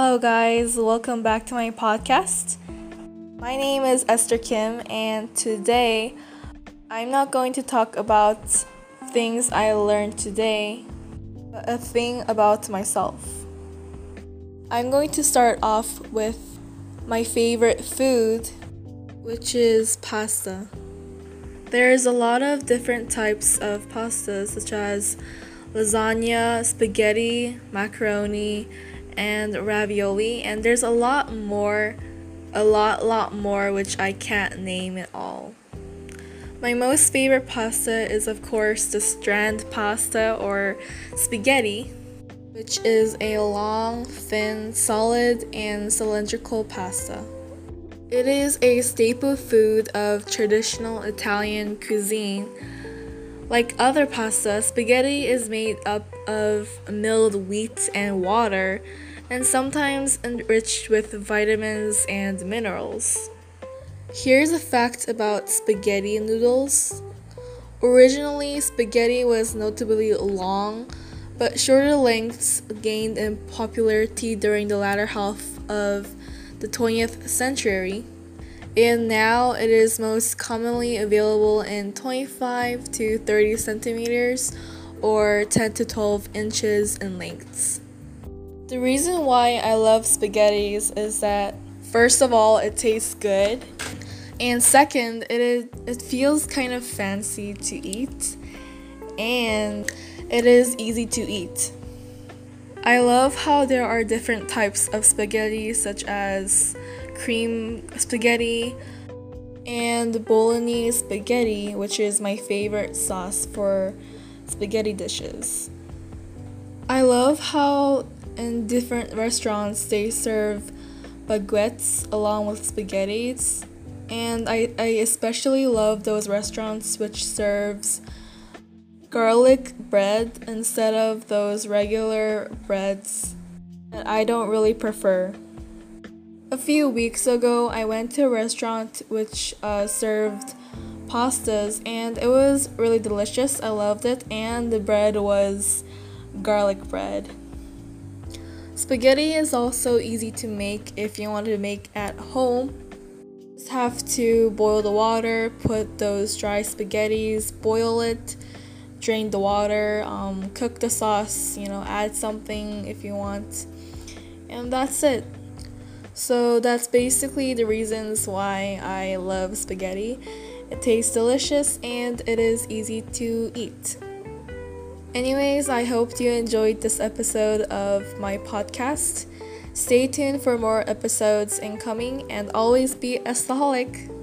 Hello, guys. Welcome back to my podcast. My name is Esther Kim, and today I'm not going to talk about things I learned today, but a thing about myself. I'm going to start off with my favorite food, which is pasta. There's a lot of different types of pastas, such as lasagna, spaghetti, macaroni, and ravioli, and there's a lot more, a lot, lot more, which I can't name it all. My most favorite pasta is, of course, the strand pasta or spaghetti, which is a long, thin, solid, and cylindrical pasta. It is a staple food of traditional Italian cuisine. Like other pasta, spaghetti is made up of milled wheat and water, and sometimes enriched with vitamins and minerals. Here's a fact about spaghetti noodles. Originally, spaghetti was notably long, but shorter lengths gained in popularity during the latter half of the 20th century, and now it is most commonly available in 25 to 30 centimeters or 10 to 12 inches in lengths. The reason why I love spaghettis is that, first of all, it tastes good, and second, it, is, it feels kind of fancy to eat, and it is easy to eat. I love how there are different types of spaghetti, such as cream spaghetti and bolognese spaghetti, which is my favorite sauce for spaghetti dishes. I love how in different restaurants they serve baguettes along with spaghettis, and I, I especially love those restaurants which serves garlic bread instead of those regular breads that I don't really prefer. A few weeks ago, I went to a restaurant which uh, served pastas and it was really delicious. I loved it, and the bread was garlic bread. Spaghetti is also easy to make if you want to make at home. Just have to boil the water, put those dry spaghettis, boil it, drain the water, um, cook the sauce, you know, add something if you want, and that's it. So that's basically the reasons why I love spaghetti. It tastes delicious and it is easy to eat. Anyways, I hope you enjoyed this episode of my podcast. Stay tuned for more episodes incoming and always be a staholic.